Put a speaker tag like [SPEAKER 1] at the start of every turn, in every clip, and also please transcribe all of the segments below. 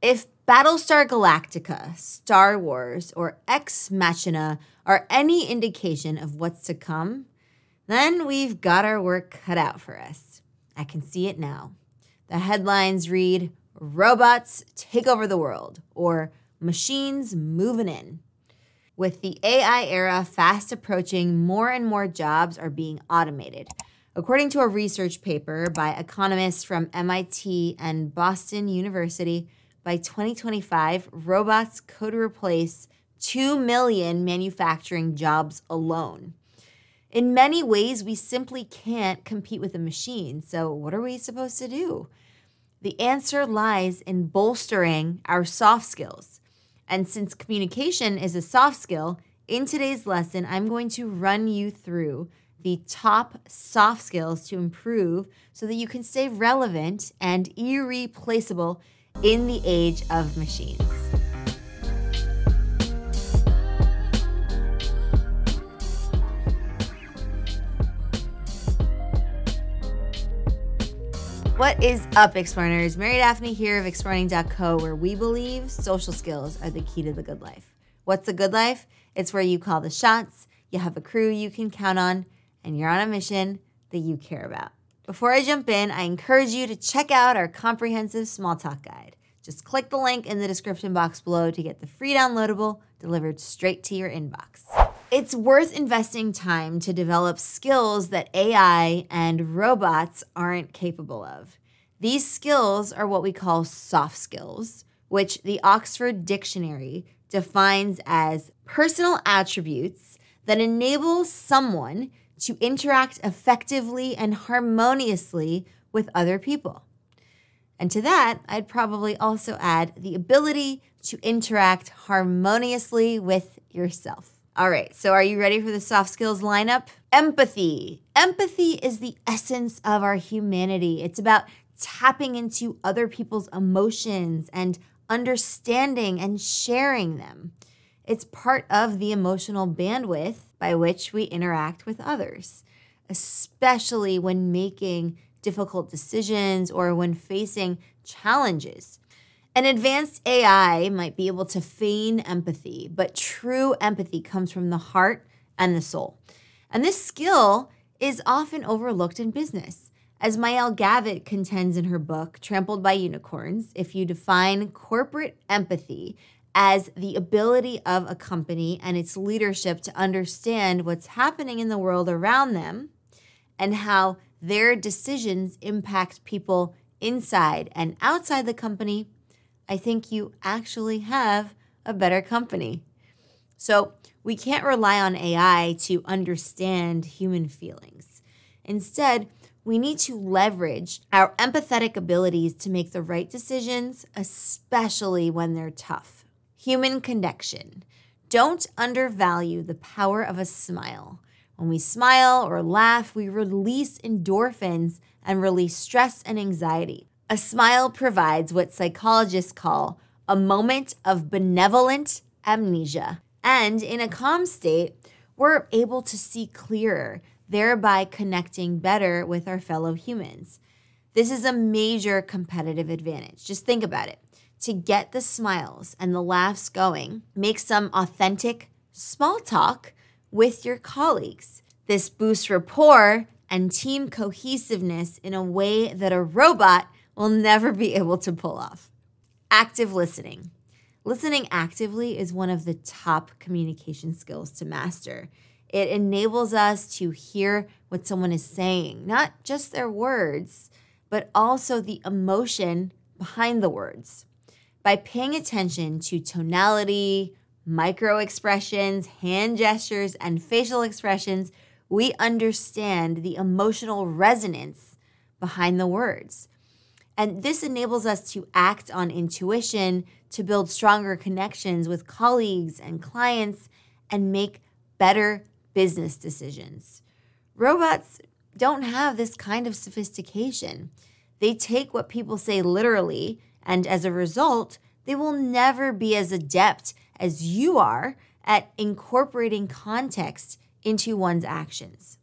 [SPEAKER 1] If Battlestar Galactica, Star Wars, or Ex Machina are any indication of what's to come, then we've got our work cut out for us. I can see it now. The headlines read Robots take over the world, or Machines moving in. With the AI era fast approaching, more and more jobs are being automated. According to a research paper by economists from MIT and Boston University, by 2025, robots could replace 2 million manufacturing jobs alone. In many ways, we simply can't compete with a machine. So, what are we supposed to do? The answer lies in bolstering our soft skills. And since communication is a soft skill, in today's lesson, I'm going to run you through the top soft skills to improve so that you can stay relevant and irreplaceable in the age of machines. What is up, Explearners? Mary Daphne here of Explearning.co, where we believe social skills are the key to the good life. What's the good life? It's where you call the shots, you have a crew you can count on, and you're on a mission that you care about. Before I jump in, I encourage you to check out our comprehensive small talk guide. Just click the link in the description box below to get the free downloadable delivered straight to your inbox. It's worth investing time to develop skills that AI and robots aren't capable of. These skills are what we call soft skills, which the Oxford Dictionary defines as personal attributes that enable someone to interact effectively and harmoniously with other people. And to that, I'd probably also add the ability to interact harmoniously with yourself. All right, so are you ready for the soft skills lineup? Empathy. Empathy is the essence of our humanity. It's about tapping into other people's emotions and understanding and sharing them. It's part of the emotional bandwidth by which we interact with others, especially when making difficult decisions or when facing challenges. An advanced AI might be able to feign empathy, but true empathy comes from the heart and the soul. And this skill is often overlooked in business. As Maëlle Gavet contends in her book, Trampled by Unicorns, if you define corporate empathy as the ability of a company and its leadership to understand what's happening in the world around them and how their decisions impact people inside and outside the company, I think you actually have a better company. So, we can't rely on AI to understand human feelings. Instead, we need to leverage our empathetic abilities to make the right decisions, especially when they're tough. Human connection. Don't undervalue the power of a smile. When we smile or laugh, we release endorphins and release stress and anxiety. A smile provides what psychologists call a moment of benevolent amnesia. And in a calm state, we're able to see clearer, thereby connecting better with our fellow humans. This is a major competitive advantage. Just think about it. To get the smiles and the laughs going, make some authentic small talk with your colleagues. This boosts rapport and team cohesiveness in a way that a robot will never be able to pull off. Active listening. Listening actively is one of the top communication skills to master. It enables us to hear what someone is saying, not just their words, but also the emotion behind the words. By paying attention to tonality, micro expressions, hand gestures, and facial expressions, we understand the emotional resonance behind the words. And this enables us to act on intuition, to build stronger connections with colleagues and clients, and make better business decisions. Robots don't have this kind of sophistication. They take what people say literally, and as a result, they will never be as adept as you are at incorporating context into one's actions.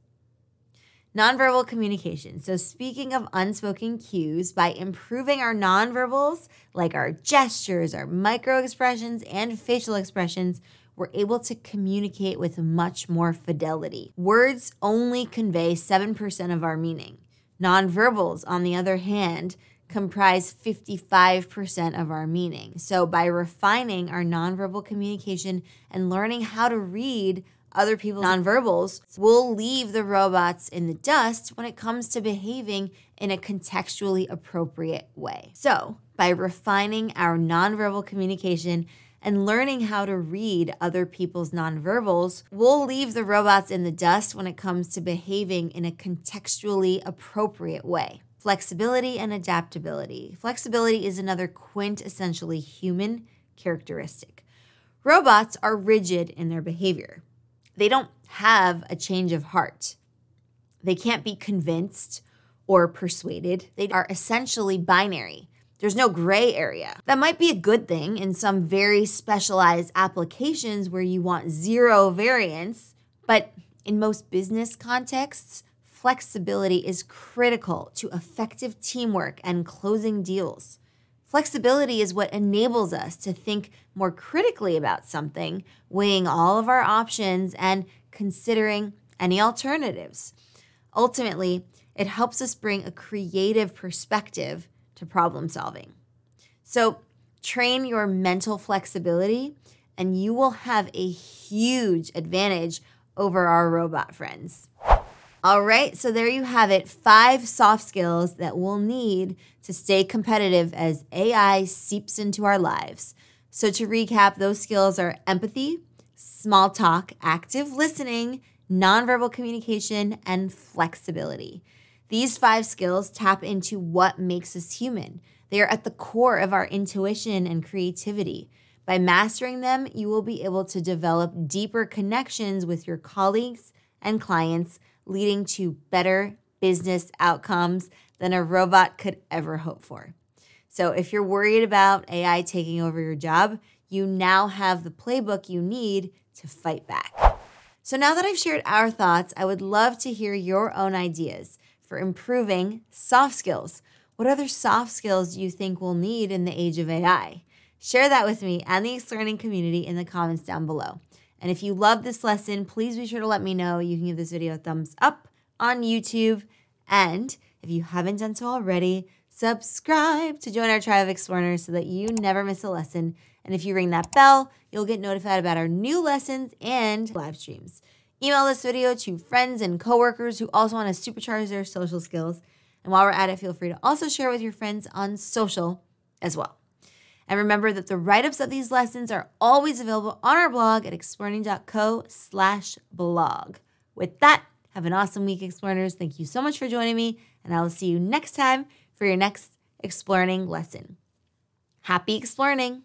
[SPEAKER 1] Nonverbal communication. So, speaking of unspoken cues, by improving our nonverbals, like our gestures, our micro expressions, and facial expressions, we're able to communicate with much more fidelity. Words only convey 7% of our meaning. Nonverbals, on the other hand, comprise 55% of our meaning. So, by refining our nonverbal communication and learning how to read other people's nonverbals, we'll leave the robots in the dust when it comes to behaving in a contextually appropriate way. So, by refining our nonverbal communication and learning how to read other people's nonverbals, we'll leave the robots in the dust when it comes to behaving in a contextually appropriate way. Flexibility and adaptability. Flexibility is another quintessentially human characteristic. Robots are rigid in their behavior they don't have a change of heart. They can't be convinced or persuaded. They are essentially binary. There's no gray area. That might be a good thing in some very specialized applications where you want zero variance, but in most business contexts, flexibility is critical to effective teamwork and closing deals. Flexibility is what enables us to think more critically about something, weighing all of our options and considering any alternatives. Ultimately, it helps us bring a creative perspective to problem solving. So, train your mental flexibility, and you will have a huge advantage over our robot friends. All right, so there you have it five soft skills that we'll need to stay competitive as AI seeps into our lives. So, to recap, those skills are empathy, small talk, active listening, nonverbal communication, and flexibility. These five skills tap into what makes us human. They are at the core of our intuition and creativity. By mastering them, you will be able to develop deeper connections with your colleagues and clients leading to better business outcomes than a robot could ever hope for. So, if you're worried about AI taking over your job, you now have the playbook you need to fight back. So, now that I've shared our thoughts, I would love to hear your own ideas for improving soft skills. What other soft skills do you think we'll need in the age of AI? Share that with me and the Explearning community in the comments down below. And if you love this lesson, please be sure to let me know. You can give this video a thumbs up on YouTube. And if you haven't done so already, subscribe to join our tribe of Explearners so that you never miss a lesson. And if you ring that bell, you'll get notified about our new lessons and live streams. Email this video to friends and coworkers who also want to supercharge their social skills. And while we're at it, feel free to also share with your friends on social as well. And remember that the write-ups of these lessons are always available on our blog at explearning.co slash blog. With that, have an awesome week, Explearners. Thank you so much for joining me, and I will see you next time for your next Explearning lesson. Happy Explearning!